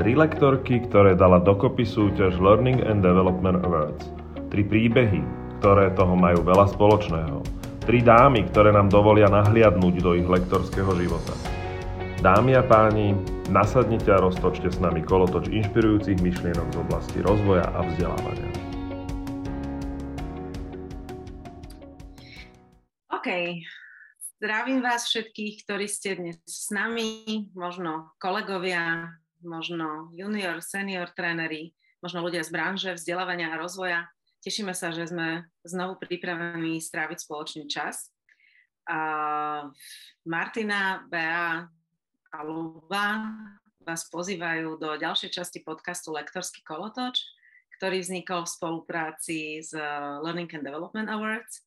Tri lektorky, ktoré dala dokopy súťaž Learning and Development Awards. Tri príbehy, ktoré toho majú veľa spoločného. Tri dámy, ktoré nám dovolia nahliadnúť do ich lektorského života. Dámy a páni, nasadnite a roztočte s nami kolotoč inšpirujúcich myšlienok z oblasti rozvoja a vzdelávania. OK, zdravím vás všetkých, ktorí ste dnes s nami, možno kolegovia, možno junior, senior tréneri, možno ľudia z branže vzdelávania a rozvoja. Tešíme sa, že sme znovu pripravení stráviť spoločný čas. A Martina, Bea, a Luba vás pozývajú do ďalšej časti podcastu Lektorský kolotoč, ktorý vznikol v spolupráci s Learning and Development Awards.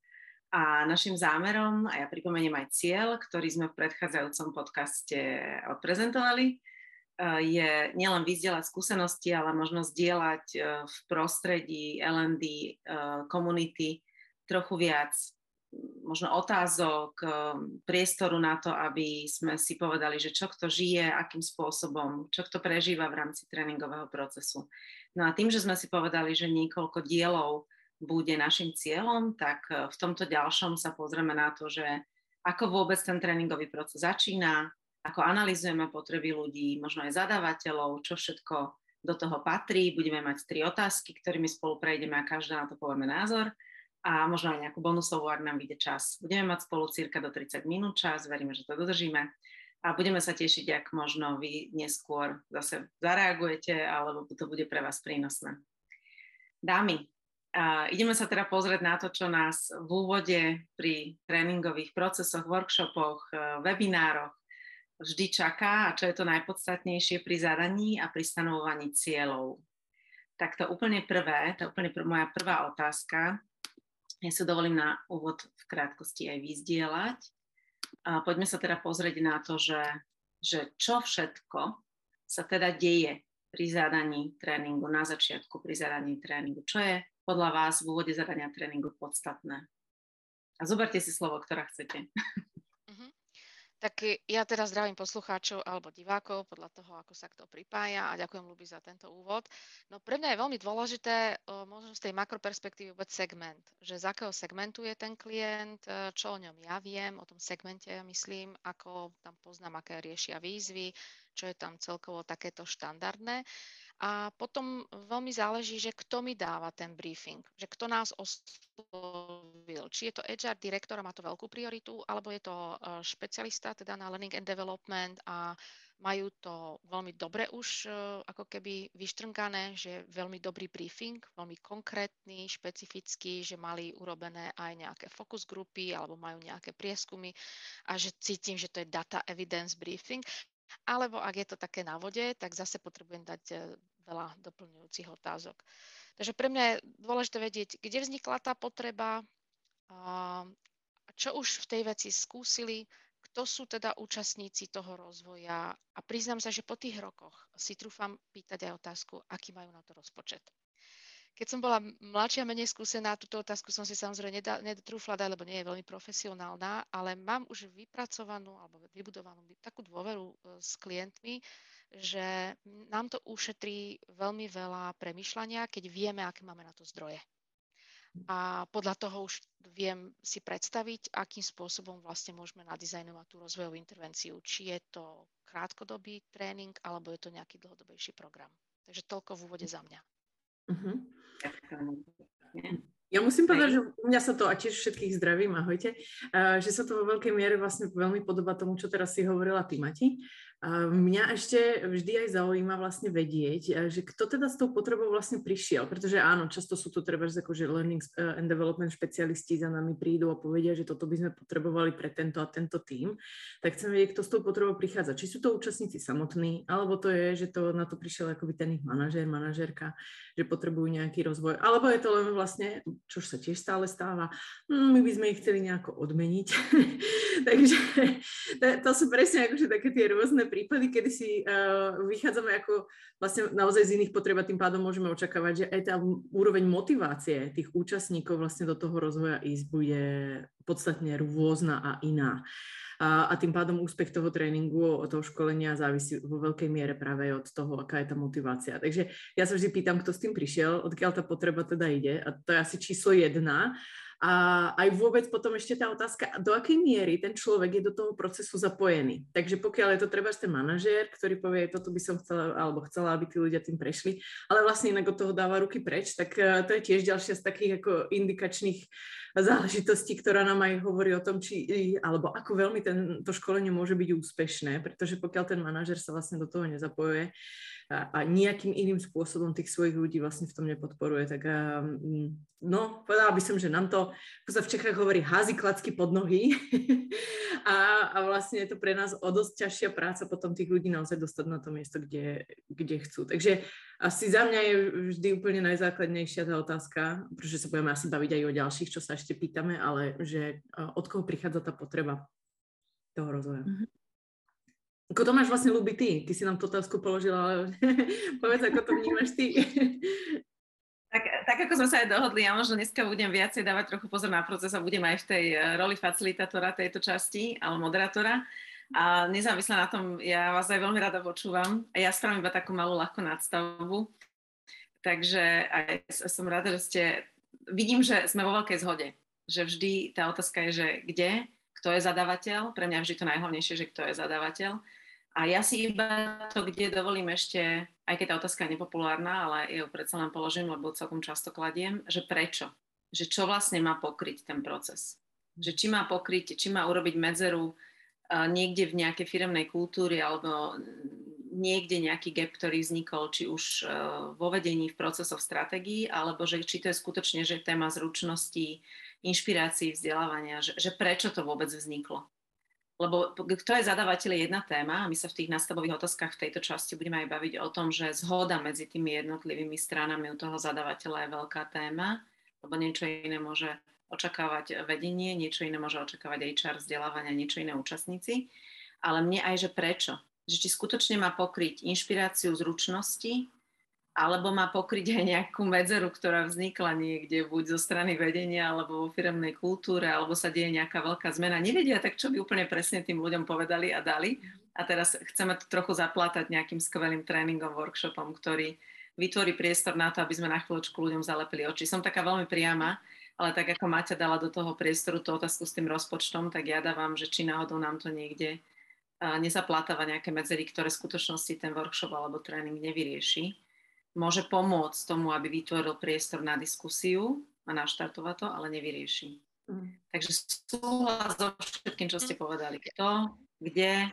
A našim zámerom, a ja pripomeniem aj cieľ, ktorý sme v predchádzajúcom podcaste odprezentovali, je nielen vyzdieľať skúsenosti, ale možno zdieľať v prostredí LND komunity trochu viac možno otázok, priestoru na to, aby sme si povedali, že čo kto žije, akým spôsobom, čo kto prežíva v rámci tréningového procesu. No a tým, že sme si povedali, že niekoľko dielov bude našim cieľom, tak v tomto ďalšom sa pozrieme na to, že ako vôbec ten tréningový proces začína, ako analizujeme potreby ľudí, možno aj zadávateľov, čo všetko do toho patrí. Budeme mať tri otázky, ktorými spolu prejdeme a každá na to povieme názor a možno aj nejakú bonusovú, ak nám vyjde čas. Budeme mať spolu cirka do 30 minút čas, veríme, že to dodržíme a budeme sa tešiť, ak možno vy neskôr zase zareagujete, alebo to bude pre vás prínosné. Dámy, a ideme sa teda pozrieť na to, čo nás v úvode pri tréningových procesoch, workshopoch, e, webinároch vždy čaká a čo je to najpodstatnejšie pri zadaní a pri stanovovaní cieľov. Tak to úplne prvé, to úplne pr- moja prvá otázka ja si dovolím na úvod v krátkosti aj vyzdieľať. A poďme sa teda pozrieť na to, že, že čo všetko sa teda deje pri zadaní tréningu, na začiatku pri zadaní tréningu. Čo je podľa vás v úvode zadania tréningu podstatné? A zoberte si slovo, ktorá chcete. Tak ja teraz zdravím poslucháčov alebo divákov podľa toho, ako sa kto pripája a ďakujem Lubi za tento úvod. No pre mňa je veľmi dôležité možno z tej makroperspektívy vôbec segment, že z akého segmentu je ten klient, e, čo o ňom ja viem, o tom segmente ja myslím, ako tam poznám, aké riešia výzvy, čo je tam celkovo takéto štandardné. A potom veľmi záleží, že kto mi dáva ten briefing, že kto nás oslovil. Či je to HR direktor a má to veľkú prioritu, alebo je to e, špecialista teda na learning and development a majú to veľmi dobre už e, ako keby vyštrngané, že veľmi dobrý briefing, veľmi konkrétny, špecifický, že mali urobené aj nejaké focus grupy alebo majú nejaké prieskumy a že cítim, že to je data evidence briefing. Alebo ak je to také na vode, tak zase potrebujem dať e, veľa doplňujúcich otázok. Takže pre mňa je dôležité vedieť, kde vznikla tá potreba, čo už v tej veci skúsili, kto sú teda účastníci toho rozvoja a priznám sa, že po tých rokoch si trúfam pýtať aj otázku, aký majú na to rozpočet. Keď som bola mladšia, menej skúsená, túto otázku som si samozrejme nedotrúfla dať, lebo nie je veľmi profesionálna, ale mám už vypracovanú alebo vybudovanú takú dôveru e, s klientmi, že nám to ušetrí veľmi veľa premyšľania, keď vieme, aké máme na to zdroje. A podľa toho už viem si predstaviť, akým spôsobom vlastne môžeme nadizajnovať tú rozvojovú intervenciu. Či je to krátkodobý tréning, alebo je to nejaký dlhodobejší program. Takže toľko v úvode za mňa. Uh-huh. Ja musím povedať, že u mňa sa to, a tiež všetkých zdravím, ahojte, že sa to vo veľkej miere vlastne veľmi podoba tomu, čo teraz si hovorila ty, Mati. Mňa ešte vždy aj zaujíma vlastne vedieť, že kto teda s tou potrebou vlastne prišiel, pretože áno, často sú to treba, že akože learning eh, and development špecialisti za nami prídu a povedia, že toto by sme potrebovali pre tento a tento tým, tak chcem vedieť, kto s tou potrebou prichádza. Či sú to účastníci samotní, alebo to je, že to na to prišiel akoby ten ich manažér, manažérka, že potrebujú nejaký rozvoj, alebo je to len vlastne, čo sa tiež stále stáva, hm, my by sme ich chceli nejako odmeniť. Takže to, to sú presne akože také tie rôzne prípady, kedy si uh, vychádzame ako vlastne naozaj z iných potreb a tým pádom môžeme očakávať, že aj tá úroveň motivácie tých účastníkov vlastne do toho rozvoja ísť bude podstatne rôzna a iná. a, a tým pádom úspech toho tréningu, od toho školenia závisí vo veľkej miere práve od toho, aká je tá motivácia. Takže ja sa vždy pýtam, kto s tým prišiel, odkiaľ tá potreba teda ide a to je asi číslo jedna a aj vôbec potom ešte tá otázka, do akej miery ten človek je do toho procesu zapojený. Takže pokiaľ je to treba ten manažér, ktorý povie, toto by som chcela, alebo chcela, aby tí ľudia tým prešli, ale vlastne inak od toho dáva ruky preč, tak eh, to je tiež ďalšia z takých ako indikačných záležitostí, ktorá nám aj hovorí o tom, či, alebo ako veľmi ten, to školenie môže byť úspešné, pretože pokiaľ ten manažer sa vlastne do toho nezapojuje, a, a nejakým iným spôsobom tých svojich ľudí vlastne v tom nepodporuje. Tak um, no, povedala by som, že nám to, ako sa v Čechách hovorí, házi klacky pod nohy a, a vlastne je to pre nás o dosť ťažšia práca potom tých ľudí naozaj dostať na to miesto, kde, kde chcú. Takže asi za mňa je vždy úplne najzákladnejšia tá otázka, pretože sa budeme asi baviť aj o ďalších, čo sa ešte pýtame, ale že od koho prichádza tá potreba toho rozvoja. Mm-hmm. Ako to máš vlastne ľúbi ty? Ty si nám tú otázku položila, ale povedz, ako to vnímaš ty. Tak, tak ako sme sa aj dohodli, ja možno dneska budem viacej dávať trochu pozor na proces a budem aj v tej eh, roli facilitátora tejto časti, alebo moderátora. A nezávisle na tom, ja vás aj veľmi rada počúvam. A ja spravím iba takú malú ľahkú nadstavbu. Takže aj som rada, že ste... Vidím, že sme vo veľkej zhode. Že vždy tá otázka je, že kde, kto je zadávateľ. Pre mňa vždy to najhlavnejšie, že kto je zadávateľ a ja si iba to, kde dovolím ešte, aj keď tá otázka je nepopulárna, ale ju predsa len položím, lebo celkom často kladiem, že prečo? Že čo vlastne má pokryť ten proces? Že či má pokryť, či má urobiť medzeru uh, niekde v nejakej firemnej kultúre alebo niekde nejaký gap, ktorý vznikol, či už uh, vo vedení, v procesoch stratégií, alebo že či to je skutočne, že téma zručností, inšpirácií, vzdelávania, že, že prečo to vôbec vzniklo lebo kto je zadávateľ je jedna téma a my sa v tých nastavových otázkach v tejto časti budeme aj baviť o tom, že zhoda medzi tými jednotlivými stranami u toho zadávateľa je veľká téma, lebo niečo iné môže očakávať vedenie, niečo iné môže očakávať HR, vzdelávania, niečo iné účastníci. Ale mne aj, že prečo? Že či skutočne má pokryť inšpiráciu zručnosti, alebo má pokryť aj nejakú medzeru, ktorá vznikla niekde, buď zo strany vedenia, alebo vo firmnej kultúre, alebo sa deje nejaká veľká zmena. Nevedia tak, čo by úplne presne tým ľuďom povedali a dali. A teraz chceme to trochu zaplátať nejakým skvelým tréningom, workshopom, ktorý vytvorí priestor na to, aby sme na chvíľočku ľuďom zalepili oči. Som taká veľmi priama, ale tak ako Maťa dala do toho priestoru tú otázku s tým rozpočtom, tak ja dávam, že či náhodou nám to niekde nezaplátáva nejaké medzery, ktoré v skutočnosti ten workshop alebo tréning nevyrieši môže pomôcť tomu, aby vytvoril priestor na diskusiu a naštartovať to, ale nevyrieši. Mm. Takže súhlas so všetkým, čo ste povedali. Kto, kde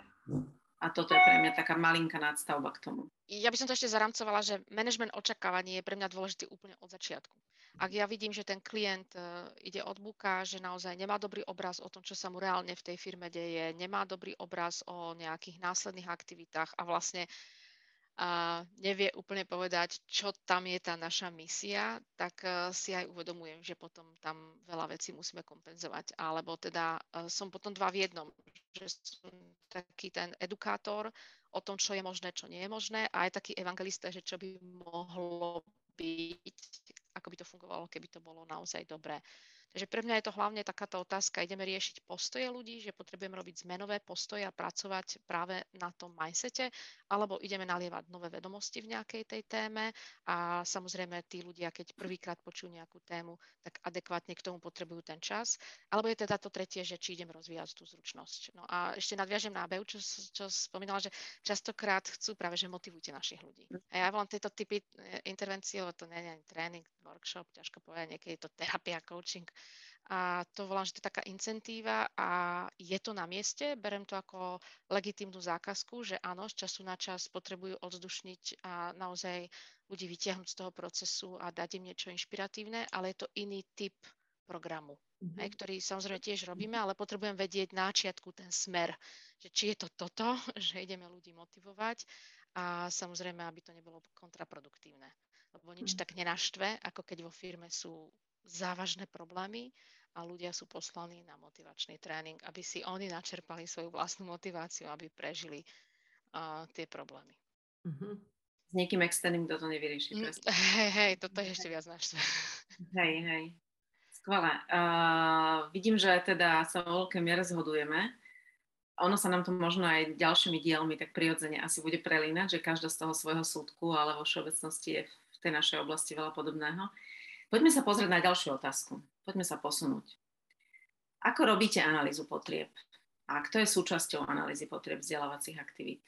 a toto je pre mňa taká malinká nadstavba k tomu. Ja by som to ešte zaramcovala, že management očakávaní je pre mňa dôležitý úplne od začiatku. Ak ja vidím, že ten klient uh, ide od buka, že naozaj nemá dobrý obraz o tom, čo sa mu reálne v tej firme deje, nemá dobrý obraz o nejakých následných aktivitách a vlastne a nevie úplne povedať, čo tam je tá naša misia, tak uh, si aj uvedomujem, že potom tam veľa vecí musíme kompenzovať. Alebo teda uh, som potom dva v jednom, že som taký ten edukátor o tom, čo je možné, čo nie je možné a aj taký evangelista, že čo by mohlo byť, ako by to fungovalo, keby to bolo naozaj dobré. Takže pre mňa je to hlavne takáto otázka. Ideme riešiť postoje ľudí, že potrebujeme robiť zmenové postoje a pracovať práve na tom mindsete, alebo ideme nalievať nové vedomosti v nejakej tej téme a samozrejme tí ľudia, keď prvýkrát počujú nejakú tému, tak adekvátne k tomu potrebujú ten čas. Alebo je teda to tretie, že či idem rozvíjať tú zručnosť. No a ešte nadviažem na Beu, čo, čo spomínala, že častokrát chcú práve, že motivujte našich ľudí. A ja volám tieto typy e, intervencie, to nie je tréning, workshop, ťažko povedať, niekedy je to terapia, coaching, a to volám, že to je taká incentíva a je to na mieste. Berem to ako legitímnu zákazku, že áno, z času na čas potrebujú odzdušniť a naozaj ľudí vytiahnuť z toho procesu a dať im niečo inšpiratívne, ale je to iný typ programu, mm-hmm. aj, ktorý samozrejme tiež robíme, ale potrebujem vedieť na začiatku ten smer, že či je to toto, že ideme ľudí motivovať a samozrejme, aby to nebolo kontraproduktívne. Lebo nič mm-hmm. tak nenaštve, ako keď vo firme sú závažné problémy a ľudia sú poslaní na motivačný tréning, aby si oni načerpali svoju vlastnú motiváciu, aby prežili uh, tie problémy. Uh-huh. S niekým externým to nevyrieši. Mm, hej, hej, toto je ešte viac naštve. Hej, hej. Skvelé. Uh, vidím, že teda sa vo veľkej miere zhodujeme. ono sa nám to možno aj ďalšími dielmi tak prirodzene asi bude prelínať, že každá z toho svojho súdku, ale vo všeobecnosti je v tej našej oblasti veľa podobného. Poďme sa pozrieť na ďalšiu otázku. Poďme sa posunúť. Ako robíte analýzu potrieb? A kto je súčasťou analýzy potrieb vzdelávacích aktivít?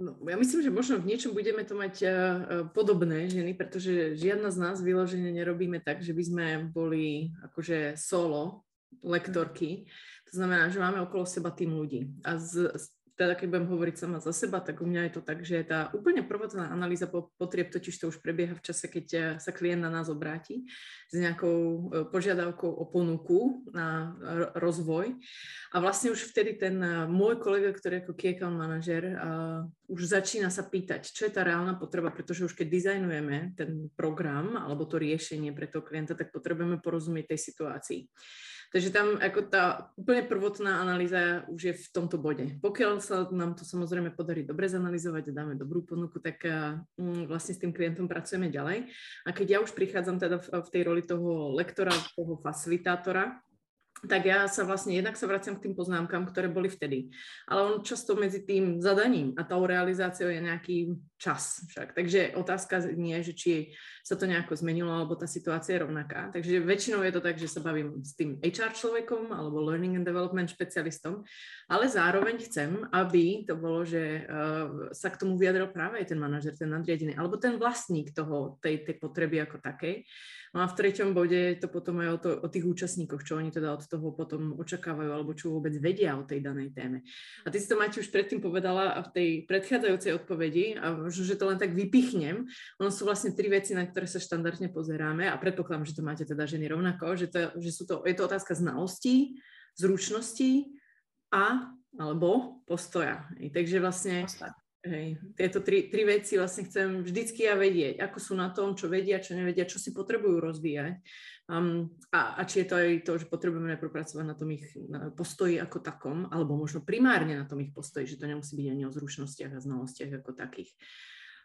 No, ja myslím, že možno v niečom budeme to mať uh, podobné ženy, pretože žiadna z nás vyložene nerobíme tak, že by sme boli akože solo lektorky. To znamená, že máme okolo seba tým ľudí. A z, teda keď budem hovoriť sama za seba, tak u mňa je to tak, že tá úplne prvotná analýza potrieb totiž to už prebieha v čase, keď eh, sa klient na nás obráti s nejakou eh, požiadavkou o ponuku na rozvoj. A vlastne už vtedy ten eh, môj kolega, ktorý je ako key account manažer, uh, už začína sa pýtať, čo je tá reálna potreba, pretože už keď dizajnujeme ten program alebo to riešenie pre toho klienta, tak potrebujeme porozumieť tej situácii. Takže tam ako tá úplne prvotná analýza už je v tomto bode. Pokiaľ sa nám to samozrejme podarí dobre zanalizovať a dáme dobrú ponuku, tak mm, vlastne s tým klientom pracujeme ďalej. A keď ja už prichádzam teda v tej roli toho lektora, toho facilitátora, tak ja sa vlastne jednak sa vraciam k tým poznámkam, ktoré boli vtedy. Ale on často medzi tým zadaním a tou realizáciou je nejaký čas však. Takže otázka nie, že či sa to nejako zmenilo, alebo tá situácia je rovnaká. Takže väčšinou je to tak, že sa bavím s tým HR človekom alebo Learning and Development špecialistom, ale zároveň chcem, aby to bolo, že uh, sa k tomu vyjadril práve aj ten manažer, ten nadriadený, alebo ten vlastník toho, tej, tej potreby ako takej. No a v treťom bode je to potom aj o, to, o tých účastníkoch, čo oni teda od toho potom očakávajú, alebo čo vôbec vedia o tej danej téme. A ty si to, Mati, už predtým povedala v tej predchádzajúcej odpovedi, a možno, že to len tak vypichnem, ono sú vlastne tri veci, na ktoré sa štandardne pozeráme a predpokladám, že to máte teda ženy rovnako, že, to, že sú to, je to otázka znalostí, zručností a alebo postoja. Takže vlastne Hej, tieto tri, tri veci vlastne chcem vždycky ja vedieť, ako sú na tom, čo vedia, čo nevedia, čo si potrebujú rozvíjať. Um, a, a či je to aj to, že potrebujeme najprv pracovať na tom ich postoji ako takom, alebo možno primárne na tom ich postoji, že to nemusí byť ani o zručnostiach a znalostiach ako takých.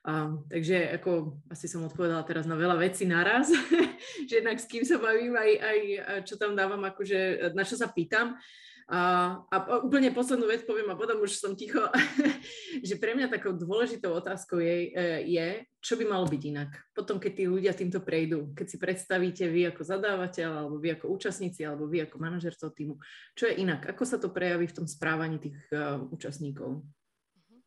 Um, takže ako asi som odpovedala teraz na veľa vecí naraz, že jednak s kým sa bavím, aj, aj čo tam dávam, akože na čo sa pýtam. A, a úplne poslednú vec poviem a potom už som ticho, že pre mňa takou dôležitou otázkou je, e, je, čo by malo byť inak. Potom, keď tí ľudia týmto prejdú, keď si predstavíte vy ako zadávateľ, alebo vy ako účastníci, alebo vy ako manažer toho týmu, čo je inak? Ako sa to prejaví v tom správaní tých uh, účastníkov? Mhm.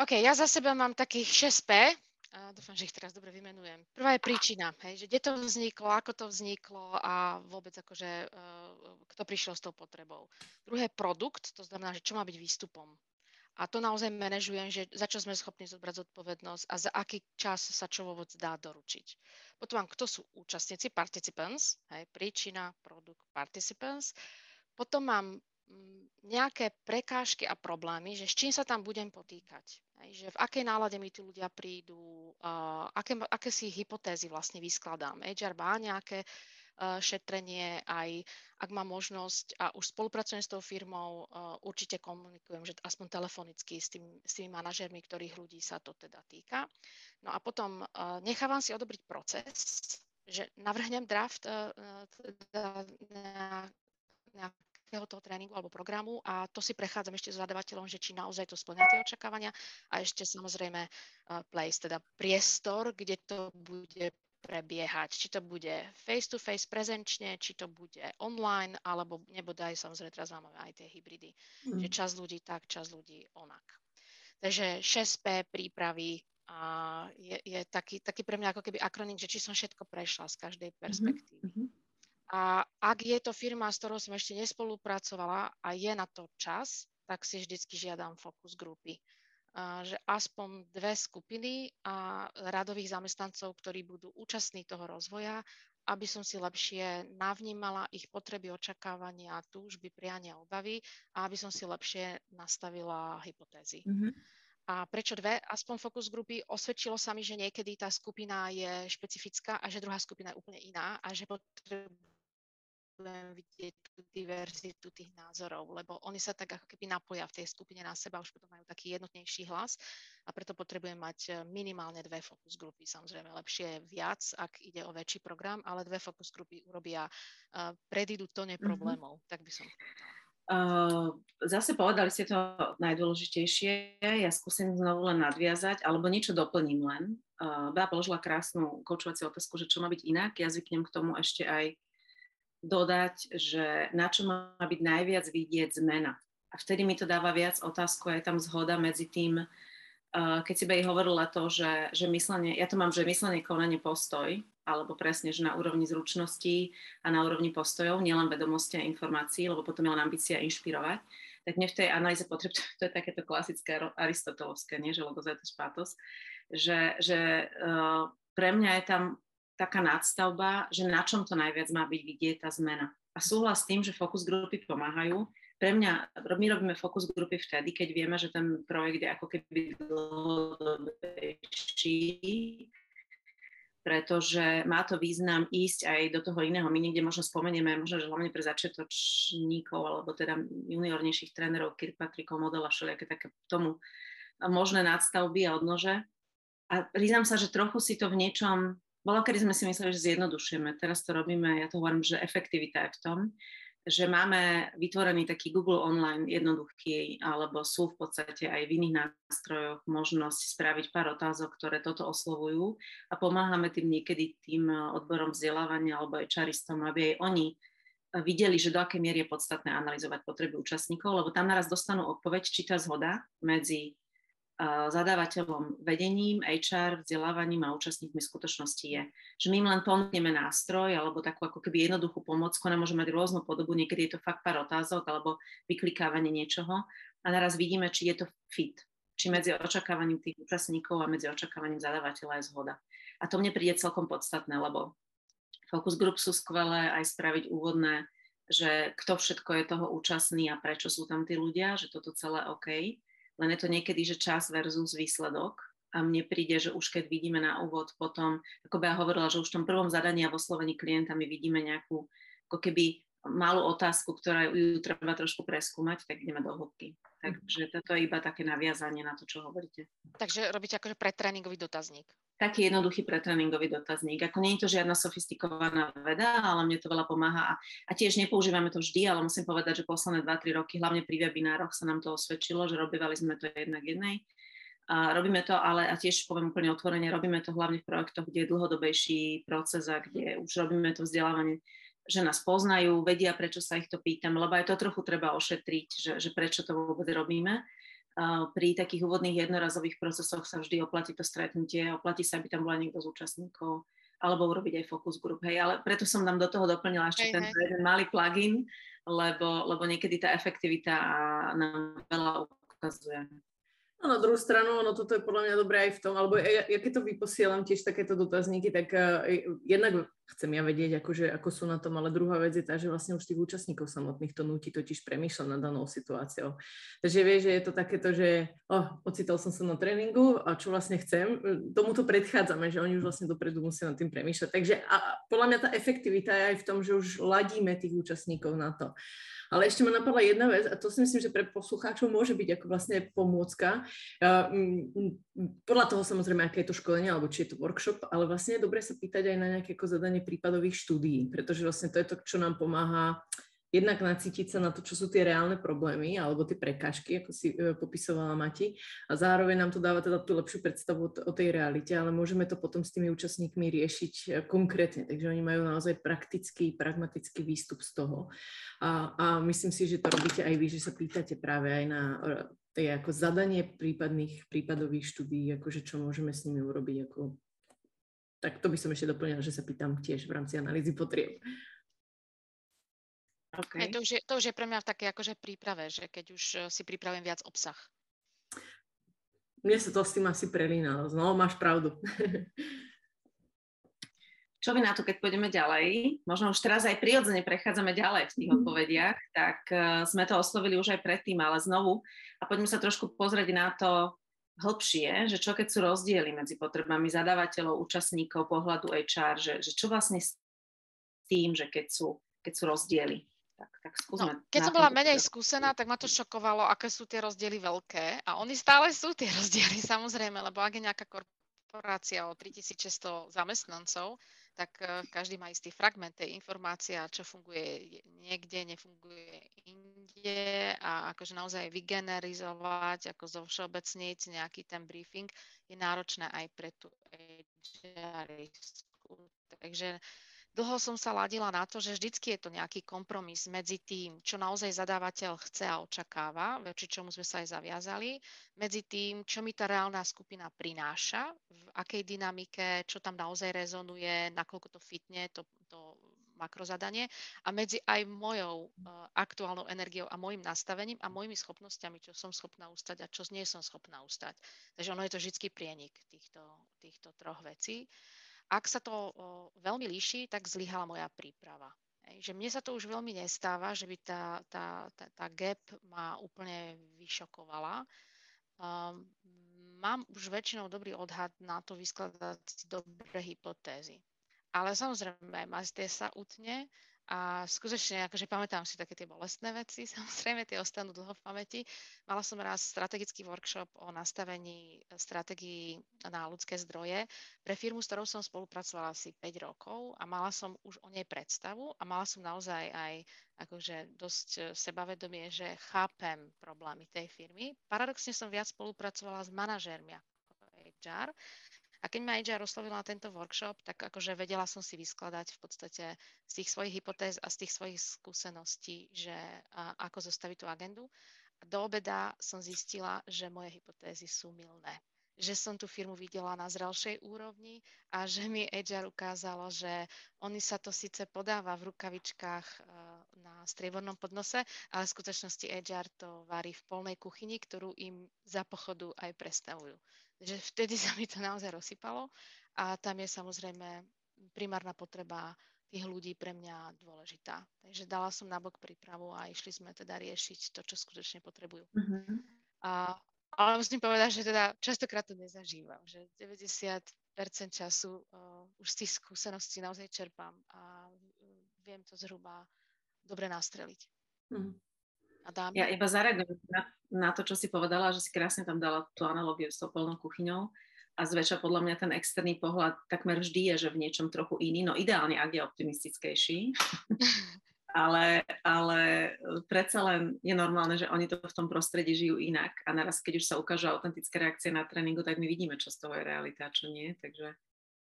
OK, ja za seba mám takých 6P, a dúfam, že ich teraz dobre vymenujem. Prvá je príčina, hej, že kde to vzniklo, ako to vzniklo a vôbec akože, uh, kto prišiel s tou potrebou. Druhé produkt, to znamená, že čo má byť výstupom. A to naozaj manažujem, že za čo sme schopní zobrať zodpovednosť a za aký čas sa čo vôbec dá doručiť. Potom mám, kto sú účastníci, participants, hej, príčina, produkt, participants. Potom mám nejaké prekážky a problémy, že s čím sa tam budem potýkať. Že v akej nálade mi tí ľudia prídu, aké, aké si hypotézy vlastne vyskladám. HR má nejaké uh, šetrenie, aj ak mám možnosť a už spolupracujem s tou firmou, uh, určite komunikujem, že aspoň telefonicky s, tým, s tými manažermi, ktorých ľudí sa to teda týka. No a potom uh, nechávam si odobriť proces, že navrhnem draft uh, teda toho tréningu alebo programu a to si prechádzam ešte s zadavateľom, že či naozaj to splňa tie očakávania a ešte samozrejme uh, place, teda priestor, kde to bude prebiehať. Či to bude face-to-face prezenčne, či to bude online, alebo nebodaj, samozrejme teraz máme aj tie hybridy, mm. že čas ľudí tak, čas ľudí onak. Takže 6P prípravy a je, je taký, taký pre mňa ako keby akronym, že či som všetko prešla z každej mhm, perspektívy. Mm-hmm. A ak je to firma, s ktorou som ešte nespolupracovala a je na to čas, tak si vždycky žiadam fokus grupy. Že aspoň dve skupiny a radových zamestnancov, ktorí budú účastní toho rozvoja, aby som si lepšie navnímala ich potreby, očakávania, túžby, priania, obavy a aby som si lepšie nastavila hypotézy. Mm-hmm. A prečo dve? Aspoň fokus grupy osvedčilo sa mi, že niekedy tá skupina je špecifická a že druhá skupina je úplne iná a že potrebuje potrebujem vidieť tú diverzitu tých názorov, lebo oni sa tak ako keby napoja v tej skupine na seba, už potom majú taký jednotnejší hlas a preto potrebujem mať e, minimálne dve fokus grupy. Samozrejme, lepšie je viac, ak ide o väčší program, ale dve fokus grupy urobia, uh, predídu tone problémov, mm-hmm. tak by som povedala. Uh, zase povedali ste to najdôležitejšie, ja skúsim znovu len nadviazať, alebo niečo doplním len. Uh, Bea položila krásnu koučovaciu otázku, že čo má byť inak. Ja zvyknem k tomu ešte aj dodať, že na čo má byť najviac vidieť zmena. A vtedy mi to dáva viac otázku, je tam zhoda medzi tým, uh, keď si Bej hovorila to, že, že myslenie, ja to mám, že myslenie, konanie, postoj, alebo presne, že na úrovni zručností a na úrovni postojov, nielen vedomosti a informácií, lebo potom je len ambícia inšpirovať, tak mne v tej analýze potreb, to je takéto klasické aristotelovské, nie, že logos patos, že, že uh, pre mňa je tam taká nadstavba, že na čom to najviac má byť vidieť tá zmena. A súhlas s tým, že fokus grupy pomáhajú. Pre mňa, my robíme fokus grupy vtedy, keď vieme, že ten projekt je ako keby dlhodobejší, pretože má to význam ísť aj do toho iného. My niekde možno spomenieme, možno, že hlavne pre začiatočníkov alebo teda juniornejších trénerov, Kirkpatrickov, modela, všelijaké také tomu možné nadstavby a odnože. A priznám sa, že trochu si to v niečom, bolo kedy sme si mysleli, že zjednodušujeme. Teraz to robíme, ja to hovorím, že efektivita je v tom, že máme vytvorený taký Google Online jednoduchý, alebo sú v podstate aj v iných nástrojoch možnosť spraviť pár otázok, ktoré toto oslovujú a pomáhame tým niekedy tým odborom vzdelávania alebo aj čaristom, aby aj oni videli, že do akej miery je podstatné analyzovať potreby účastníkov, lebo tam naraz dostanú odpoveď, či tá zhoda medzi zadávateľom vedením, HR, vzdelávaním a účastníkmi skutočnosti je. Že my im len ponúkneme nástroj alebo takú ako keby jednoduchú pomocku, ona môže mať rôznu podobu, niekedy je to fakt pár otázok alebo vyklikávanie niečoho a naraz vidíme, či je to fit, či medzi očakávaním tých účastníkov a medzi očakávaním zadávateľa je zhoda. A to mne príde celkom podstatné, lebo focus group sú skvelé aj spraviť úvodné, že kto všetko je toho účastný a prečo sú tam tí ľudia, že toto celé OK len je to niekedy, že čas versus výsledok a mne príde, že už keď vidíme na úvod potom, ako by ja hovorila, že už v tom prvom zadaní a vo slovení klienta my vidíme nejakú ako keby malú otázku, ktorá ju treba trošku preskúmať, tak ideme do hĺbky. Takže toto je iba také naviazanie na to, čo hovoríte. Takže robíte akože pretréningový dotazník. Taký jednoduchý pretréningový dotazník. Ako nie je to žiadna sofistikovaná veda, ale mne to veľa pomáha. A, a tiež nepoužívame to vždy, ale musím povedať, že posledné 2-3 roky, hlavne pri webinároch sa nám to osvedčilo, že robívali sme to jednak jednej. A robíme to, ale a tiež poviem úplne otvorene, robíme to hlavne v projektoch, kde je dlhodobejší proces a kde už robíme to vzdelávanie že nás poznajú, vedia, prečo sa ich to pýtam, lebo aj to trochu treba ošetriť, že, že prečo to vôbec robíme. Pri takých úvodných jednorazových procesoch sa vždy oplatí to stretnutie, oplatí sa, aby tam bola niekto z účastníkov, alebo urobiť aj focus group. Hej, ale preto som tam do toho doplnila ešte hey, ten hey. jeden malý plugin, lebo, lebo niekedy tá efektivita nám veľa ukazuje. No na druhú stranu, no toto je podľa mňa dobré aj v tom, alebo ja, ja keď to vyposielam tiež takéto dotazníky, tak uh, jednak chcem ja vedieť, akože, ako sú na tom, ale druhá vec je tá, že vlastne už tých účastníkov samotných to nutí totiž premýšľať nad danou situáciou. Takže vie, že je to takéto, že oh, ocitol som sa na tréningu a čo vlastne chcem, tomuto predchádzame, že oni už vlastne dopredu musia nad tým premýšľať. Takže a podľa mňa tá efektivita je aj v tom, že už ladíme tých účastníkov na to. Ale ešte ma napadla jedna vec a to si myslím, že pre poslucháčov môže byť ako vlastne pomôcka. Podľa toho samozrejme, aké je to školenie alebo či je to workshop, ale vlastne je dobre sa pýtať aj na nejaké ako zadanie prípadových štúdií, pretože vlastne to je to, čo nám pomáha jednak nacítiť sa na to, čo sú tie reálne problémy alebo tie prekážky, ako si e, popisovala Mati. A zároveň nám to dáva teda tú lepšiu predstavu o tej realite, ale môžeme to potom s tými účastníkmi riešiť e, konkrétne. Takže oni majú naozaj praktický, pragmatický výstup z toho. A, a myslím si, že to robíte aj vy, že sa pýtate práve aj na e, tej ako zadanie prípadných prípadových štúdí, akože čo môžeme s nimi urobiť. Ako... Tak to by som ešte doplnila, že sa pýtam tiež v rámci analýzy potrieb. Okay. To, už je, to už je pre mňa v také akože príprave, že keď už eh, si pripravím viac obsah. Mne sa to s tým asi prelína. No, máš pravdu. Čo vy na to, keď pôjdeme ďalej? Možno už teraz aj prirodzene prechádzame ďalej v tých mhm. odpovediach, tak uh, sme to oslovili už aj predtým, ale znovu. A poďme sa trošku pozrieť na to hĺbšie, že čo keď sú rozdiely medzi potrebami zadávateľov, účastníkov, pohľadu HR, že, že čo vlastne s tým, že keď sú keď sú rozdiely. Tak, tak skúsme. No, keď som bola menej skúsená, tak ma to šokovalo, aké sú tie rozdiely veľké. A oni stále sú tie rozdiely, samozrejme, lebo ak je nejaká korporácia o 3600 zamestnancov, tak uh, každý má istý fragment tej informácie, čo funguje niekde, nefunguje inde a akože naozaj vygenerizovať, ako zo všeobecniť nejaký ten briefing je náročné aj pre tú HRistku. Takže dlho som sa ladila na to, že vždycky je to nejaký kompromis medzi tým, čo naozaj zadávateľ chce a očakáva, voči čomu sme sa aj zaviazali, medzi tým, čo mi tá reálna skupina prináša, v akej dynamike, čo tam naozaj rezonuje, nakoľko to fitne, to, to makrozadanie a medzi aj mojou uh, aktuálnou energiou a môjim nastavením a mojimi schopnosťami, čo som schopná ustať a čo nie som schopná ustať. Takže ono je to vždy prienik týchto, týchto troch vecí. Ak sa to veľmi líši, tak zlyhala moja príprava. Že mne sa to už veľmi nestáva, že by tá, tá, tá, tá gap ma úplne vyšokovala. Um, mám už väčšinou dobrý odhad na to vyskladať dobré hypotézy. Ale samozrejme, mazde sa utne a skutočne, akože pamätám si také tie bolestné veci, samozrejme tie ostanú dlho v pamäti. Mala som raz strategický workshop o nastavení stratégií na ľudské zdroje pre firmu, s ktorou som spolupracovala asi 5 rokov a mala som už o nej predstavu a mala som naozaj aj akože dosť sebavedomie, že chápem problémy tej firmy. Paradoxne som viac spolupracovala s manažérmi ako HR, a keď ma HR oslovil na tento workshop, tak akože vedela som si vyskladať v podstate z tých svojich hypotéz a z tých svojich skúseností, že a, ako zostaviť tú agendu. A do obeda som zistila, že moje hypotézy sú milné že som tú firmu videla na zrelšej úrovni a že mi HR ukázalo, že oni sa to síce podáva v rukavičkách e, na striebornom podnose, ale v skutočnosti HR to varí v polnej kuchyni, ktorú im za pochodu aj predstavujú že vtedy sa mi to naozaj rozsypalo a tam je samozrejme primárna potreba tých ľudí pre mňa dôležitá. Takže dala som nabok prípravu a išli sme teda riešiť to, čo skutočne potrebujú. Uh-huh. A, ale musím povedať, že teda častokrát to nezažívam, že 90% času uh, už z tých skúseností naozaj čerpám a uh, viem to zhruba dobre nastreliť. Uh-huh. A dámy? Ja iba zareagujem na, na to, čo si povedala, že si krásne tam dala tú analogiu s tou polnou kuchyňou a zväčša podľa mňa ten externý pohľad takmer vždy je, že v niečom trochu iný, no ideálne, ak je optimistickejší. ale, ale predsa len je normálne, že oni to v tom prostredí žijú inak a naraz, keď už sa ukážu autentické reakcie na tréningu, tak my vidíme, čo z toho je realita a čo nie. Takže,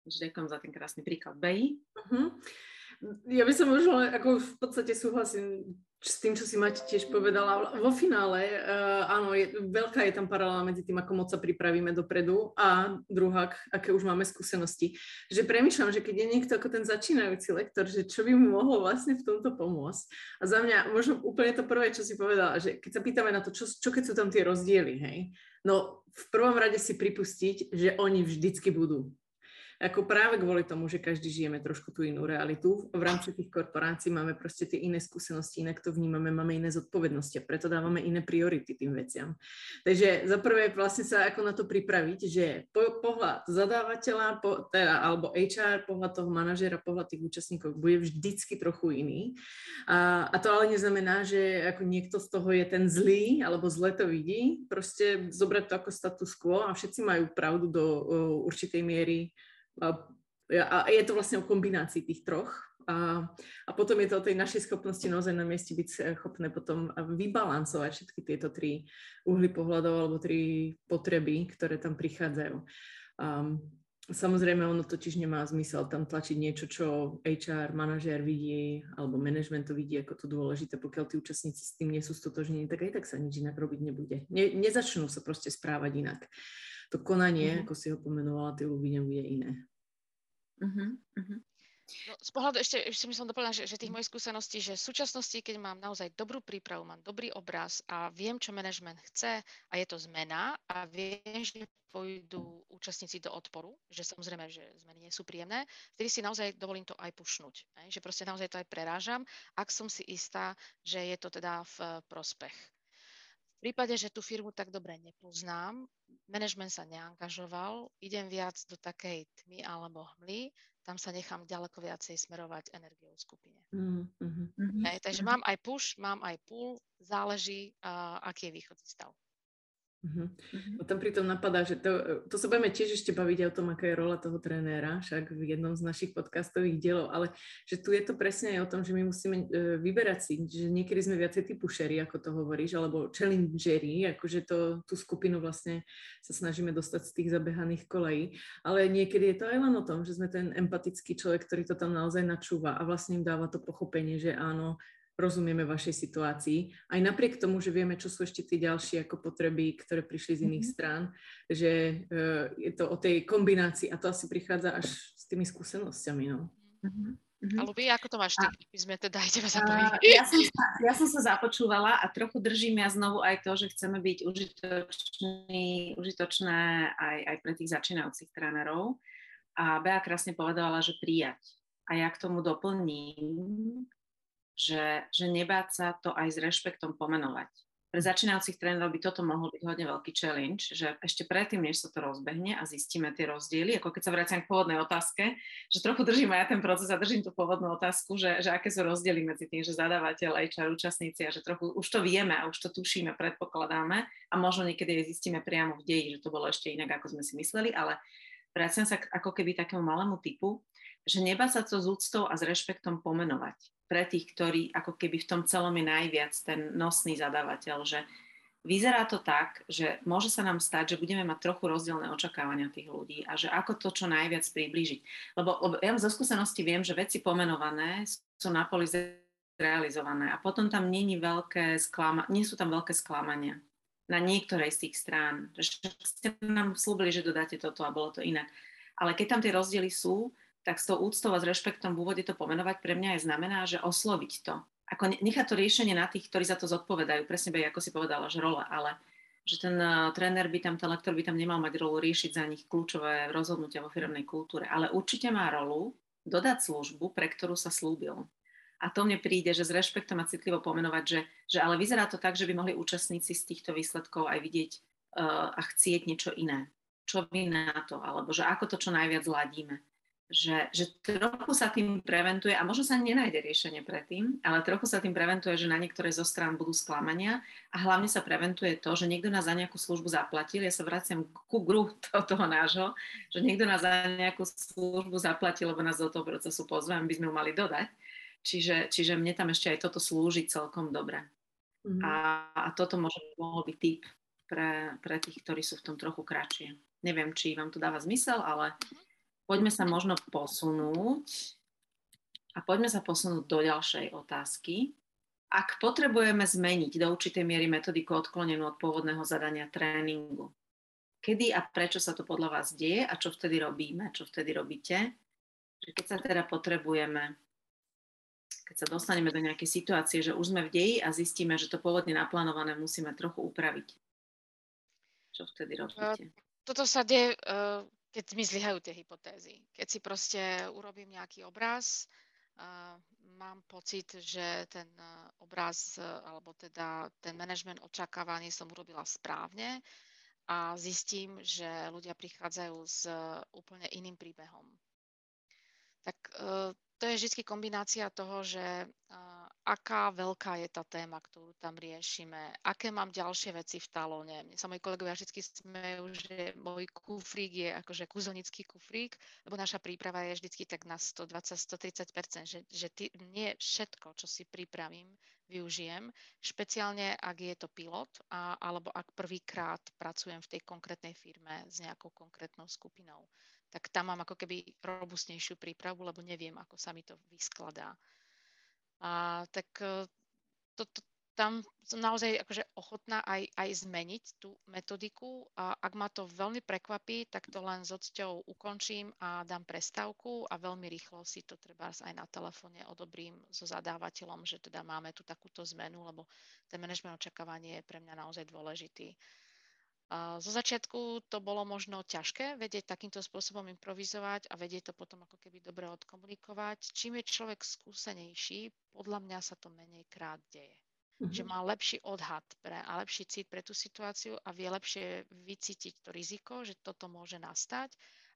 takže ďakujem za ten krásny príklad. Bej? Uh-huh. Ja by som možno, ako v podstate súhlasím s tým, čo si Mati tiež povedala. Vo finále, uh, áno, je, veľká je tam paralela medzi tým, ako moc sa pripravíme dopredu a druhá, aké už máme skúsenosti. Že premyšľam, že keď je niekto ako ten začínajúci lektor, že čo by mu mohlo vlastne v tomto pomôcť. A za mňa možno úplne to prvé, čo si povedala, že keď sa pýtame na to, čo, čo keď sú tam tie rozdiely, hej, no v prvom rade si pripustiť, že oni vždycky budú ako práve kvôli tomu, že každý žijeme trošku tú inú realitu. V rámci tých korporácií máme proste tie iné skúsenosti, inak to vnímame, máme iné zodpovednosti a preto dávame iné priority tým veciam. Takže za prvé vlastne sa ako na to pripraviť, že po, pohľad zadávateľa, po, teda, alebo HR, pohľad toho manažera, pohľad tých účastníkov bude vždycky trochu iný. A, a to ale neznamená, že ako niekto z toho je ten zlý, alebo zle to vidí. Proste zobrať to ako status quo a všetci majú pravdu do uh, určitej miery a je to vlastne o kombinácii tých troch. A, a potom je to o tej našej schopnosti naozaj na mieste byť schopné potom vybalancovať všetky tieto tri uhly pohľadov alebo tri potreby, ktoré tam prichádzajú. Um, Samozrejme, ono totiž nemá zmysel tam tlačiť niečo, čo HR, manažér vidí, alebo management to vidí ako to dôležité. Pokiaľ tí účastníci s tým nie sú stotožnení, tak aj tak sa nič inak robiť nebude. Ne, nezačnú sa proste správať inak to konanie, mm-hmm. ako si ho pomenovala, ty ľubí, bude iné. Mm-hmm. No, z pohľadu ešte, ešte by som doplnila, že, že tých mojich skúseností, že v súčasnosti, keď mám naozaj dobrú prípravu, mám dobrý obraz a viem, čo manažment chce a je to zmena a viem, že pôjdu účastníci do odporu, že samozrejme, že zmeny nie sú príjemné, vtedy si naozaj dovolím to aj pušnúť. Že proste naozaj to aj prerážam, ak som si istá, že je to teda v prospech v prípade, že tú firmu tak dobre nepoznám, manažment sa neangažoval, idem viac do takej tmy alebo hmly, tam sa nechám ďaleko viacej smerovať energiou v skupine. Mm-hmm. Hej, takže mám aj push, mám aj pull, záleží, uh, aký je východný stav. Uh-huh. Uh-huh. Tam pritom napadá, že to, to sa budeme tiež ešte baviť o tom, aká je rola toho trénera, však v jednom z našich podcastových dielov, ale že tu je to presne aj o tom, že my musíme uh, vyberať si, že niekedy sme viacej typu sherry, ako to hovoríš, alebo challengery, akože to, tú skupinu vlastne sa snažíme dostať z tých zabehaných kolejí, ale niekedy je to aj len o tom, že sme ten empatický človek, ktorý to tam naozaj načúva a vlastne im dáva to pochopenie, že áno, rozumieme vašej situácii. Aj napriek tomu, že vieme, čo sú ešte tie ďalšie ako potreby, ktoré prišli z iných mm-hmm. strán, že uh, je to o tej kombinácii a to asi prichádza až s tými skúsenosťami. No. Mm-hmm. Mm-hmm. Ale vy, ako to máš ty? My sme teda aj teba zapojili. Ja som, sa, ja som sa započúvala a trochu držím ja znovu aj to, že chceme byť užitoční, užitočné aj, aj pre tých začínajúcich trénerov. A Bea krásne povedala, že prijať. A ja k tomu doplním, že, že nebáť sa to aj s rešpektom pomenovať. Pre začínajúcich trénerov by toto mohol byť hodne veľký challenge, že ešte predtým, než sa to rozbehne a zistíme tie rozdiely, ako keď sa vraciam k pôvodnej otázke, že trochu držím aj ten proces a držím tú pôvodnú otázku, že, že aké sú rozdiely medzi tým, že zadávateľ, HR, účastníci a že trochu už to vieme a už to tušíme, predpokladáme a možno niekedy aj zistíme priamo v deji, že to bolo ešte inak, ako sme si mysleli, ale vraciam sa ako keby takému malému typu, že neba sa to s úctou a s rešpektom pomenovať pre tých, ktorí ako keby v tom celom je najviac ten nosný zadávateľ, že vyzerá to tak, že môže sa nám stať, že budeme mať trochu rozdielne očakávania tých ľudí a že ako to čo najviac priblížiť. Lebo, lebo ja zo skúsenosti viem, že veci pomenované sú na poli realizované a potom tam není veľké sklama, nie sú tam veľké sklamania na niektorej z tých strán. Že ste nám slúbili, že dodáte toto a bolo to inak. Ale keď tam tie rozdiely sú, tak s tou úctou a s rešpektom v úvode to pomenovať pre mňa aj znamená, že osloviť to. Ako nechať to riešenie na tých, ktorí za to zodpovedajú, presne by, ako si povedala, že rola, ale že ten uh, tréner by tam, ten lektor by tam nemal mať rolu riešiť za nich kľúčové rozhodnutia vo firmnej kultúre, ale určite má rolu dodať službu, pre ktorú sa slúbil. A to mne príde, že s rešpektom a citlivo pomenovať, že, že ale vyzerá to tak, že by mohli účastníci z týchto výsledkov aj vidieť uh, a chcieť niečo iné. Čo vy na to? Alebo že ako to čo najviac ladíme že, že trochu sa tým preventuje, a možno sa nenájde riešenie predtým, ale trochu sa tým preventuje, že na niektoré zo strán budú sklamania a hlavne sa preventuje to, že niekto nás za nejakú službu zaplatil. Ja sa vraciam ku gru toho, toho nášho, že niekto nás za nejakú službu zaplatil, lebo nás do toho procesu pozvem, by sme ju mali dodať. Čiže, čiže mne tam ešte aj toto slúži celkom dobre. Mm-hmm. A, a toto môže mohol byť typ pre, pre tých, ktorí sú v tom trochu kratšie. Neviem, či vám to dáva zmysel, ale poďme sa možno posunúť a poďme sa posunúť do ďalšej otázky. Ak potrebujeme zmeniť do určitej miery metodiku odklonenú od pôvodného zadania tréningu, kedy a prečo sa to podľa vás deje a čo vtedy robíme, čo vtedy robíte? Že keď sa teda potrebujeme, keď sa dostaneme do nejakej situácie, že už sme v deji a zistíme, že to pôvodne naplánované musíme trochu upraviť. Čo vtedy robíte? Toto sa deje uh keď mi zlyhajú tie hypotézy. Keď si proste urobím nejaký obraz, uh, mám pocit, že ten obraz alebo teda ten manažment očakávaný som urobila správne a zistím, že ľudia prichádzajú s úplne iným príbehom. Tak uh, to je vždy kombinácia toho, že uh, aká veľká je tá téma, ktorú tam riešime, aké mám ďalšie veci v talóne. Mne sa moji kolegovia vždy smejú, že môj kufrík je akože kúzelnický kufrík, lebo naša príprava je vždy tak na 120-130%, že, že ty, nie všetko, čo si pripravím, využijem, špeciálne ak je to pilot, a, alebo ak prvýkrát pracujem v tej konkrétnej firme s nejakou konkrétnou skupinou tak tam mám ako keby robustnejšiu prípravu, lebo neviem, ako sa mi to vyskladá. A tak e, to, to, tam som naozaj akože ochotná aj, aj zmeniť tú metodiku a ak ma to veľmi prekvapí, tak to len s odsťou ukončím a dám prestávku a veľmi rýchlo si to treba aj na telefóne odobrím so zadávateľom, že teda máme tu takúto zmenu, lebo ten manažment očakávanie je pre mňa naozaj dôležitý. Zo začiatku to bolo možno ťažké vedieť takýmto spôsobom improvizovať a vedieť to potom ako keby dobre odkomunikovať. Čím je človek skúsenejší, podľa mňa sa to menej krát deje. Mm-hmm. Že má lepší odhad pre, a lepší cit pre tú situáciu a vie lepšie vycítiť to riziko, že toto môže nastať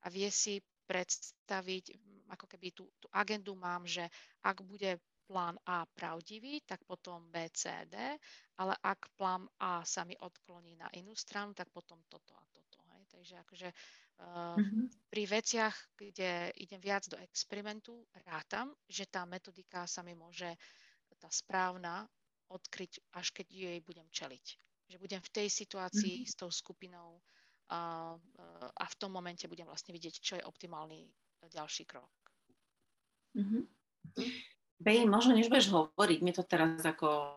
a vie si predstaviť, ako keby tú, tú agendu mám, že ak bude plán A pravdivý, tak potom B, C, D, ale ak plán A sa mi odkloní na inú stranu, tak potom toto a toto. Hej. Takže akože uh, mm-hmm. pri veciach, kde idem viac do experimentu, rátam, že tá metodika sa mi môže, tá správna, odkryť, až keď jej budem čeliť. Že budem v tej situácii mm-hmm. s tou skupinou a, a v tom momente budem vlastne vidieť, čo je optimálny ďalší krok. Mm-hmm. Bej, možno než budeš hovoriť, mi to teraz ako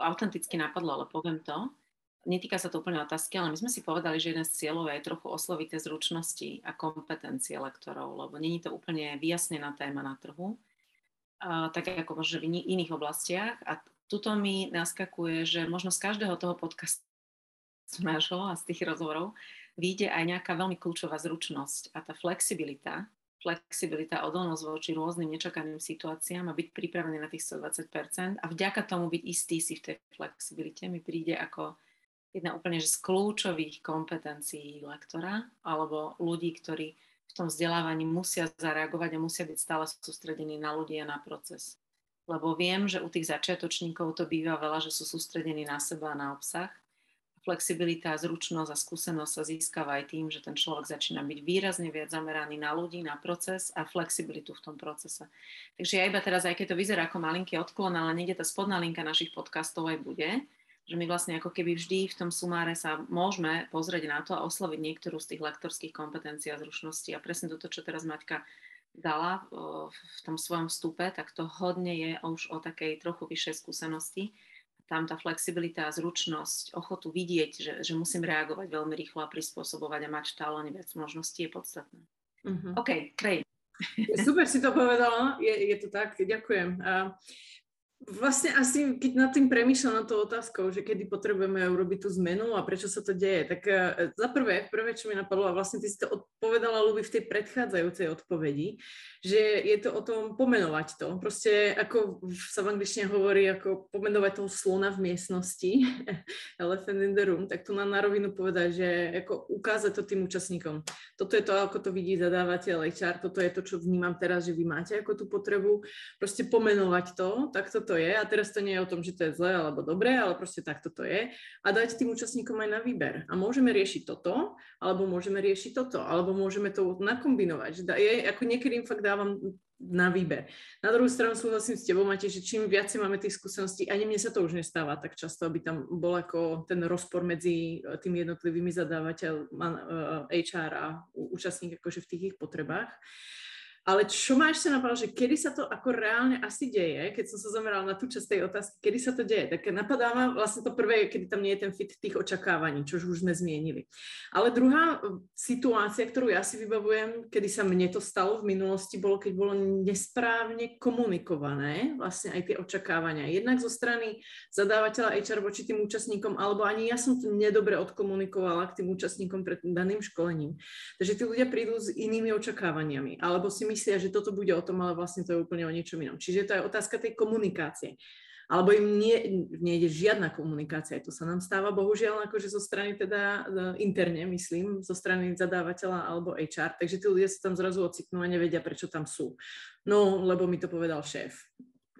autenticky napadlo, ale poviem to. Netýka sa to úplne otázky, ale my sme si povedali, že jeden z cieľov je trochu osloviť tie zručnosti a kompetencie lektorov, lebo není to úplne vyjasnená téma na trhu, a, tak ako možno v iných oblastiach. A tuto mi naskakuje, že možno z každého toho podcastu nášho a z tých rozhovorov vyjde aj nejaká veľmi kľúčová zručnosť a tá flexibilita, flexibilita, odolnosť voči rôznym nečakaným situáciám a byť pripravený na tých 120% a vďaka tomu byť istý si v tej flexibilite. Mi príde ako jedna úplne z kľúčových kompetencií lektora alebo ľudí, ktorí v tom vzdelávaní musia zareagovať a musia byť stále sústredení na ľudí a na proces. Lebo viem, že u tých začiatočníkov to býva veľa, že sú sústredení na seba a na obsah flexibilita, zručnosť a skúsenosť sa získava aj tým, že ten človek začína byť výrazne viac zameraný na ľudí, na proces a flexibilitu v tom procese. Takže ja iba teraz, aj keď to vyzerá ako malinký odklon, ale niekde tá spodná linka našich podcastov aj bude, že my vlastne ako keby vždy v tom sumáre sa môžeme pozrieť na to a osloviť niektorú z tých lektorských kompetencií a zručností. A presne toto, čo teraz Maťka dala v tom svojom vstupe, tak to hodne je už o takej trochu vyššej skúsenosti tam tá flexibilita a zručnosť, ochotu vidieť, že, že musím reagovať veľmi rýchlo a prispôsobovať a mať stále viac možností je podstatné. Uh-huh. OK, Krej. Super si to povedala, je, je to tak, ďakujem. Uh, Vlastne asi, keď nad tým premýšľam na tou otázkou, že kedy potrebujeme urobiť tú zmenu a prečo sa to deje, tak uh, za prvé, prvé, čo mi napadlo, a vlastne ty si to odpovedala, Luby, v tej predchádzajúcej odpovedi, že je to o tom pomenovať to. Proste, ako sa v angličtine hovorí, ako pomenovať toho slona v miestnosti, elephant in the room, tak tu na, na rovinu povedať, že ako ukázať to tým účastníkom. Toto je to, ako to vidí zadávateľ HR, toto je to, čo vnímam teraz, že vy máte ako tú potrebu, proste pomenovať to, tak to je a teraz to nie je o tom, že to je zlé alebo dobré, ale proste takto to je a dať tým účastníkom aj na výber. A môžeme riešiť toto, alebo môžeme riešiť toto, alebo môžeme to nakombinovať. Je, ako niekedy im fakt dávam na výber. Na druhú stranu súhlasím s tebou, Mate, že čím viac máme tých skúseností, ani mne sa to už nestáva tak často, aby tam bol ako ten rozpor medzi e, tými jednotlivými zadávateľ HR a účastník akože v tých ich potrebách. Ale čo ma ešte napadlo, že kedy sa to ako reálne asi deje, keď som sa zamerala na tú časť tej otázky, kedy sa to deje, tak napadá ma vlastne to prvé, kedy tam nie je ten fit tých očakávaní, čo už sme zmienili. Ale druhá situácia, ktorú ja si vybavujem, kedy sa mne to stalo v minulosti, bolo, keď bolo nesprávne komunikované vlastne aj tie očakávania. Jednak zo strany zadávateľa HR voči tým účastníkom, alebo ani ja som to nedobre odkomunikovala k tým účastníkom pred daným školením. Takže tí ľudia prídu s inými očakávaniami, alebo si myslia, že toto bude o tom, ale vlastne to je úplne o niečom inom. Čiže to je otázka tej komunikácie. Alebo im nie, nejde žiadna komunikácia, to sa nám stáva bohužiaľ akože zo strany teda e, interne, myslím, zo strany zadávateľa alebo HR, takže tí ľudia sa tam zrazu ocitnú a nevedia, prečo tam sú. No, lebo mi to povedal šéf.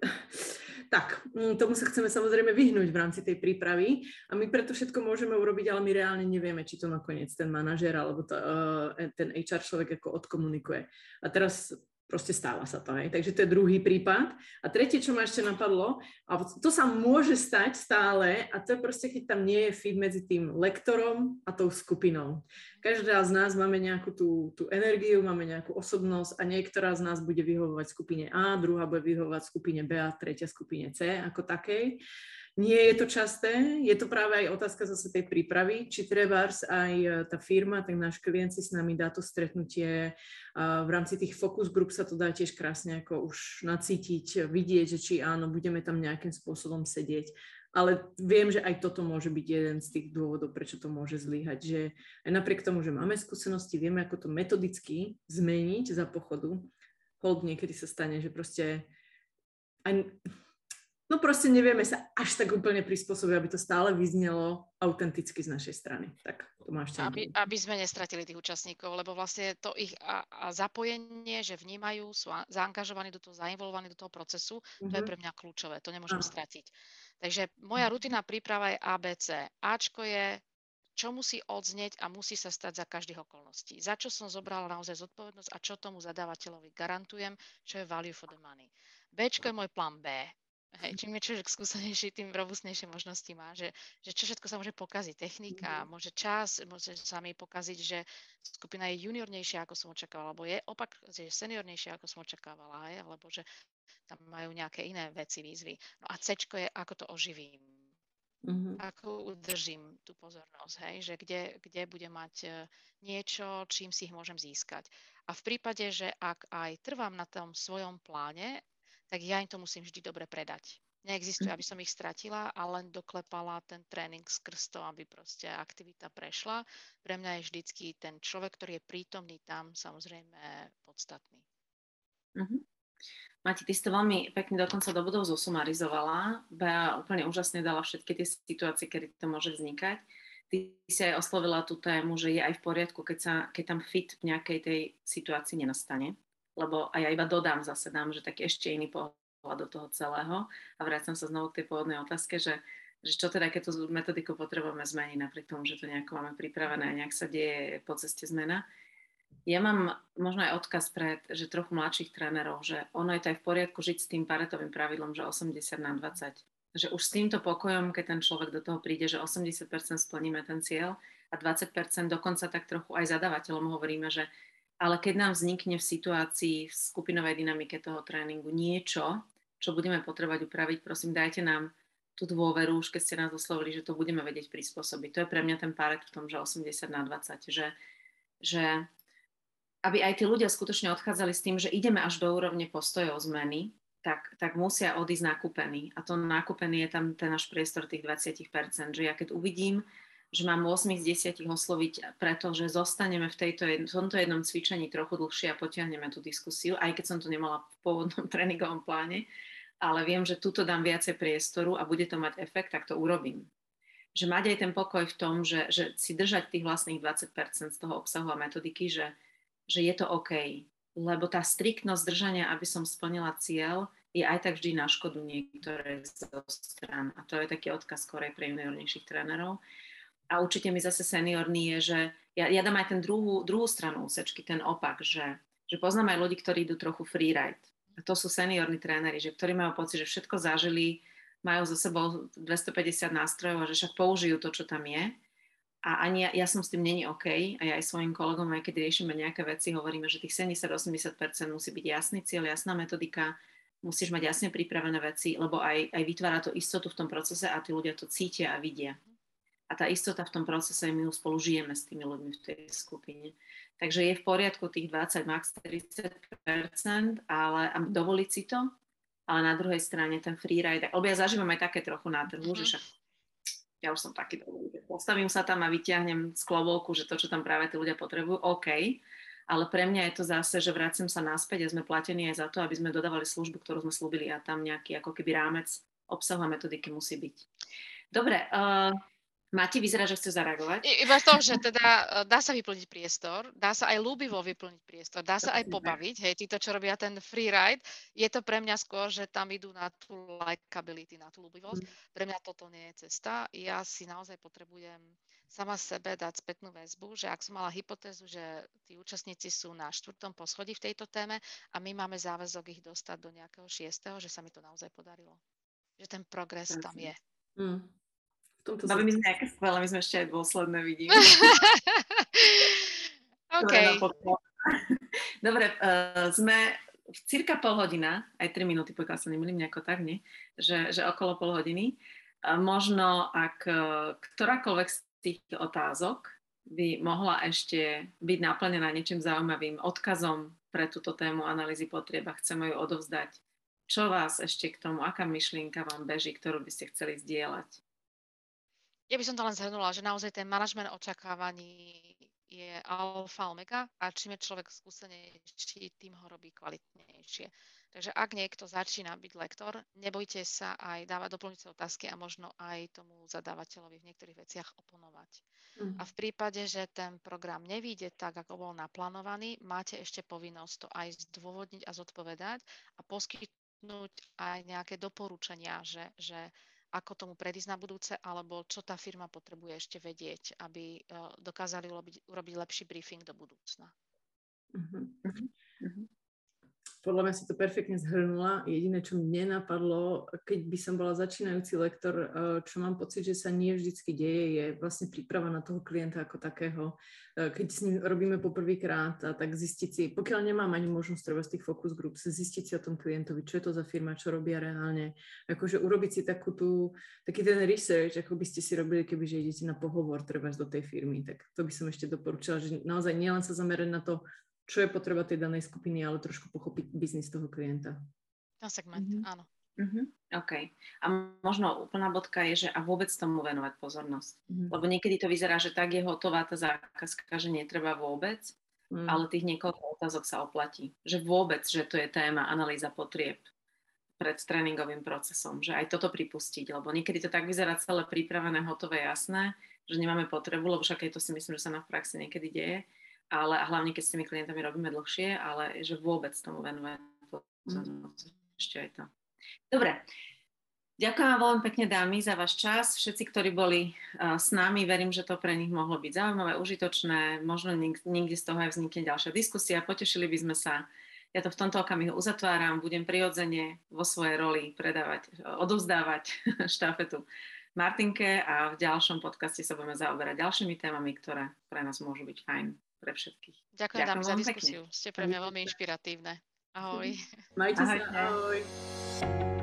Tak, mm, tomu sa chceme samozrejme vyhnúť v rámci tej prípravy a my preto všetko môžeme urobiť, ale my reálne nevieme, či to nakoniec ten manažer alebo to, uh, ten HR človek ako odkomunikuje. A teraz Proste stáva sa to, hej. Takže to je druhý prípad. A tretie, čo ma ešte napadlo, a to sa môže stať stále, a to je proste, keď tam nie je fit medzi tým lektorom a tou skupinou. Každá z nás máme nejakú tú, tú energiu, máme nejakú osobnosť a niektorá z nás bude vyhovovať skupine A, druhá bude vyhovovať skupine B a tretia skupine C ako takej. Nie je to časté, je to práve aj otázka zase tej prípravy, či trebárs aj e, tá firma, ten náš klient si s nami dá to stretnutie, v rámci tých focus group sa to dá tiež krásne ako už nacítiť, vidieť, že či áno, budeme tam nejakým spôsobom sedieť. Ale viem, že aj toto môže byť jeden z tých dôvodov, prečo to môže zlyhať, že aj napriek tomu, že máme skúsenosti, vieme, ako to metodicky zmeniť za pochodu, hold niekedy sa stane, že proste aj no proste nevieme sa až tak úplne prispôsobiť, aby to stále vyznelo autenticky z našej strany. Tak to má ešte aby, aby sme nestratili tých účastníkov, lebo vlastne to ich a, a zapojenie, že vnímajú, sú a, zaangažovaní do toho, zainvolovaní do toho procesu, mm-hmm. to je mhm. pre mňa kľúčové, to nemôžem ah. stratiť. Takže moja rutina príprava je ABC. Ačko je čo musí odznieť a musí sa stať za každých okolností. Za čo som zobrala naozaj zodpovednosť a čo tomu zadávateľovi garantujem, čo je value for the money. B je môj plán B. Hej, čím je človek skúsenejší, tým robustnejšie možnosti má, že, že čo všetko sa môže pokaziť. Technika, mm-hmm. môže čas, môže sa mi pokaziť, že skupina je juniornejšia, ako som očakávala, alebo je opak, že je seniornejšia, ako som očakávala, hej, alebo že tam majú nejaké iné veci, výzvy. No a C je, ako to oživím. Mm-hmm. Ako udržím tú pozornosť, hej, že kde, kde budem mať e, niečo, čím si ich môžem získať. A v prípade, že ak aj trvám na tom svojom pláne tak ja im to musím vždy dobre predať. Neexistuje, aby som ich stratila a len doklepala ten tréning skrz to, aby proste aktivita prešla. Pre mňa je vždycky ten človek, ktorý je prítomný tam, samozrejme podstatný. Uh-huh. Mati, ty si to veľmi pekne dokonca do budov zosumarizovala. Bea úplne úžasne dala všetky tie situácie, kedy to môže vznikať. Ty si aj oslovila tú tému, že je aj v poriadku, keď, sa, keď tam fit v nejakej tej situácii nenastane lebo aj ja iba dodám zase, dám, že taký ešte iný pohľad do toho celého a vrácam sa znovu k tej pôvodnej otázke, že, že čo teda, keď tú metodiku potrebujeme zmeniť, napriek tomu, že to nejako máme pripravené a nejak sa deje po ceste zmena. Ja mám možno aj odkaz pre že trochu mladších trénerov, že ono je to aj v poriadku žiť s tým paretovým pravidlom, že 80 na 20. Že už s týmto pokojom, keď ten človek do toho príde, že 80% splníme ten cieľ a 20% dokonca tak trochu aj zadavateľom hovoríme, že ale keď nám vznikne v situácii v skupinovej dynamike toho tréningu niečo, čo budeme potrebovať upraviť, prosím, dajte nám tú dôveru, už keď ste nás oslovili, že to budeme vedieť prispôsobiť. To je pre mňa ten páret v tom, že 80 na 20, že, že aby aj tí ľudia skutočne odchádzali s tým, že ideme až do úrovne postojov zmeny, tak, tak musia odísť nakúpení. A to nakúpený je tam ten náš priestor tých 20%, že ja keď uvidím, že mám 8 z 10 osloviť, pretože zostaneme v, tejto, v tomto jednom cvičení trochu dlhšie a potiahneme tú diskusiu, aj keď som to nemala v pôvodnom tréningovom pláne, ale viem, že tuto dám viacej priestoru a bude to mať efekt, tak to urobím. Že mať aj ten pokoj v tom, že, že si držať tých vlastných 20% z toho obsahu a metodiky, že, že je to OK. Lebo tá striktnosť držania, aby som splnila cieľ, je aj tak vždy na škodu niektoré zo stran. A to je taký odkaz skorej pre juniornejších trénerov a určite mi zase seniorný je, že ja, ja dám aj ten druhú, druhú stranu úsečky, ten opak, že, že poznám aj ľudí, ktorí idú trochu freeride. A to sú seniorní tréneri, že ktorí majú pocit, že všetko zažili, majú za sebou 250 nástrojov a že však použijú to, čo tam je. A ani ja, ja som s tým není OK a ja aj svojim kolegom, aj keď riešime nejaké veci, hovoríme, že tých 70-80% musí byť jasný cieľ, jasná metodika, musíš mať jasne pripravené veci, lebo aj, aj vytvára to istotu v tom procese a tí ľudia to cítia a vidia a tá istota v tom procese, my ju spolu žijeme s tými ľuďmi v tej skupine. Takže je v poriadku tých 20, max 30%, ale a dovoliť si to, ale na druhej strane ten freeride, lebo ja zažívam aj také trochu na trhu, mm-hmm. že však ja už som taký dobrý, postavím sa tam a vyťahnem z klobouku, že to, čo tam práve tí ľudia potrebujú, OK, ale pre mňa je to zase, že vracem sa naspäť a sme platení aj za to, aby sme dodávali službu, ktorú sme slúbili a tam nejaký ako keby rámec obsahu a metodiky musí byť. Dobre, uh, Mati, vyzerá, že chce zareagovať. Iba to, že teda e, dá sa vyplniť priestor, dá sa aj ľúbivo vyplniť priestor, dá sa aj pobaviť, hej, títo, čo robia ten free ride, je to pre mňa skôr, že tam idú na tú likability, na tú ľúbivosť. Mm. Pre mňa toto nie je cesta. Ja si naozaj potrebujem sama sebe dať spätnú väzbu, že ak som mala hypotézu, že tí účastníci sú na štvrtom poschodí v tejto téme a my máme záväzok ich dostať do nejakého šiestého, že sa mi to naozaj podarilo. Že ten progres tam je. Mm. Tomto Babi, my sme nejaké skvelé, my sme ešte aj dôsledné, vidím. OK. Dobre, uh, sme v cirka pol hodina, aj 3 minúty, pokiaľ sa nemýlim nejako tak, nie? Že, že okolo pol hodiny. Uh, možno, ak uh, ktorákoľvek z tých otázok by mohla ešte byť naplnená niečím zaujímavým odkazom pre túto tému analýzy potrieb a chceme ju odovzdať. Čo vás ešte k tomu, aká myšlienka vám beží, ktorú by ste chceli zdieľať? Ja by som to len zhrnula, že naozaj ten manažment očakávaní je alfa omega a čím je človek skúsenejší, tým ho robí kvalitnejšie. Takže ak niekto začína byť lektor, nebojte sa aj dávať doplňujúce otázky a možno aj tomu zadávateľovi v niektorých veciach oponovať. Mm. A v prípade, že ten program nevíde tak, ako bol naplánovaný, máte ešte povinnosť to aj zdôvodniť a zodpovedať a poskytnúť aj nejaké doporučenia, že, že ako tomu predísť na budúce, alebo čo tá firma potrebuje ešte vedieť, aby uh, dokázali urobiť, urobiť lepší briefing do budúcna. Uh-huh. Uh-huh podľa mňa si to perfektne zhrnula. Jediné, čo mne napadlo, keď by som bola začínajúci lektor, eh, čo mám pocit, že sa nie vždycky deje, je vlastne príprava na toho klienta ako takého. Eh, keď s ním robíme poprvýkrát, tak zistiť si, pokiaľ nemám ani možnosť treba z tých focus group, zistiť si o tom klientovi, čo je to za firma, čo robia reálne. Akože urobiť si takú tú, taký ten research, ako by ste si robili, keby že idete na pohovor treba do tej firmy. Tak to by som ešte doporučila, že naozaj nielen sa zamerať na to, čo je potreba tej danej skupiny, ale trošku pochopiť biznis toho klienta. Na segment, mm-hmm. áno. Mm-hmm. OK. A možno úplná bodka je, že a vôbec tomu venovať pozornosť. Mm-hmm. Lebo niekedy to vyzerá, že tak je hotová tá zákazka, že netreba vôbec, mm. ale tých niekoľko otázok sa oplatí. Že vôbec, že to je téma analýza potrieb pred tréningovým procesom, že aj toto pripustiť, lebo niekedy to tak vyzerá celé pripravené, hotové, jasné, že nemáme potrebu, lebo však aj to si myslím, že sa na praxi niekedy deje, ale a hlavne keď s tými klientami robíme dlhšie, ale že vôbec tomu venujeme pozornosť. Mm. Ešte aj to. Dobre, Ďakujem vám veľmi pekne, dámy, za váš čas. Všetci, ktorí boli uh, s nami, verím, že to pre nich mohlo byť zaujímavé, užitočné. Možno niek- niekde z toho aj vznikne ďalšia diskusia. Potešili by sme sa. Ja to v tomto okamihu uzatváram. Budem prirodzene vo svojej roli predávať, odovzdávať štafetu Martinke a v ďalšom podcaste sa budeme zaoberať ďalšími témami, ktoré pre nás môžu byť fajn pre všetkých. Ďakujem, Ďakujem za diskusiu. Pekne. Ste pre mňa veľmi inšpiratívne. Ahoj. Majte ahoj. sa. Ahoj.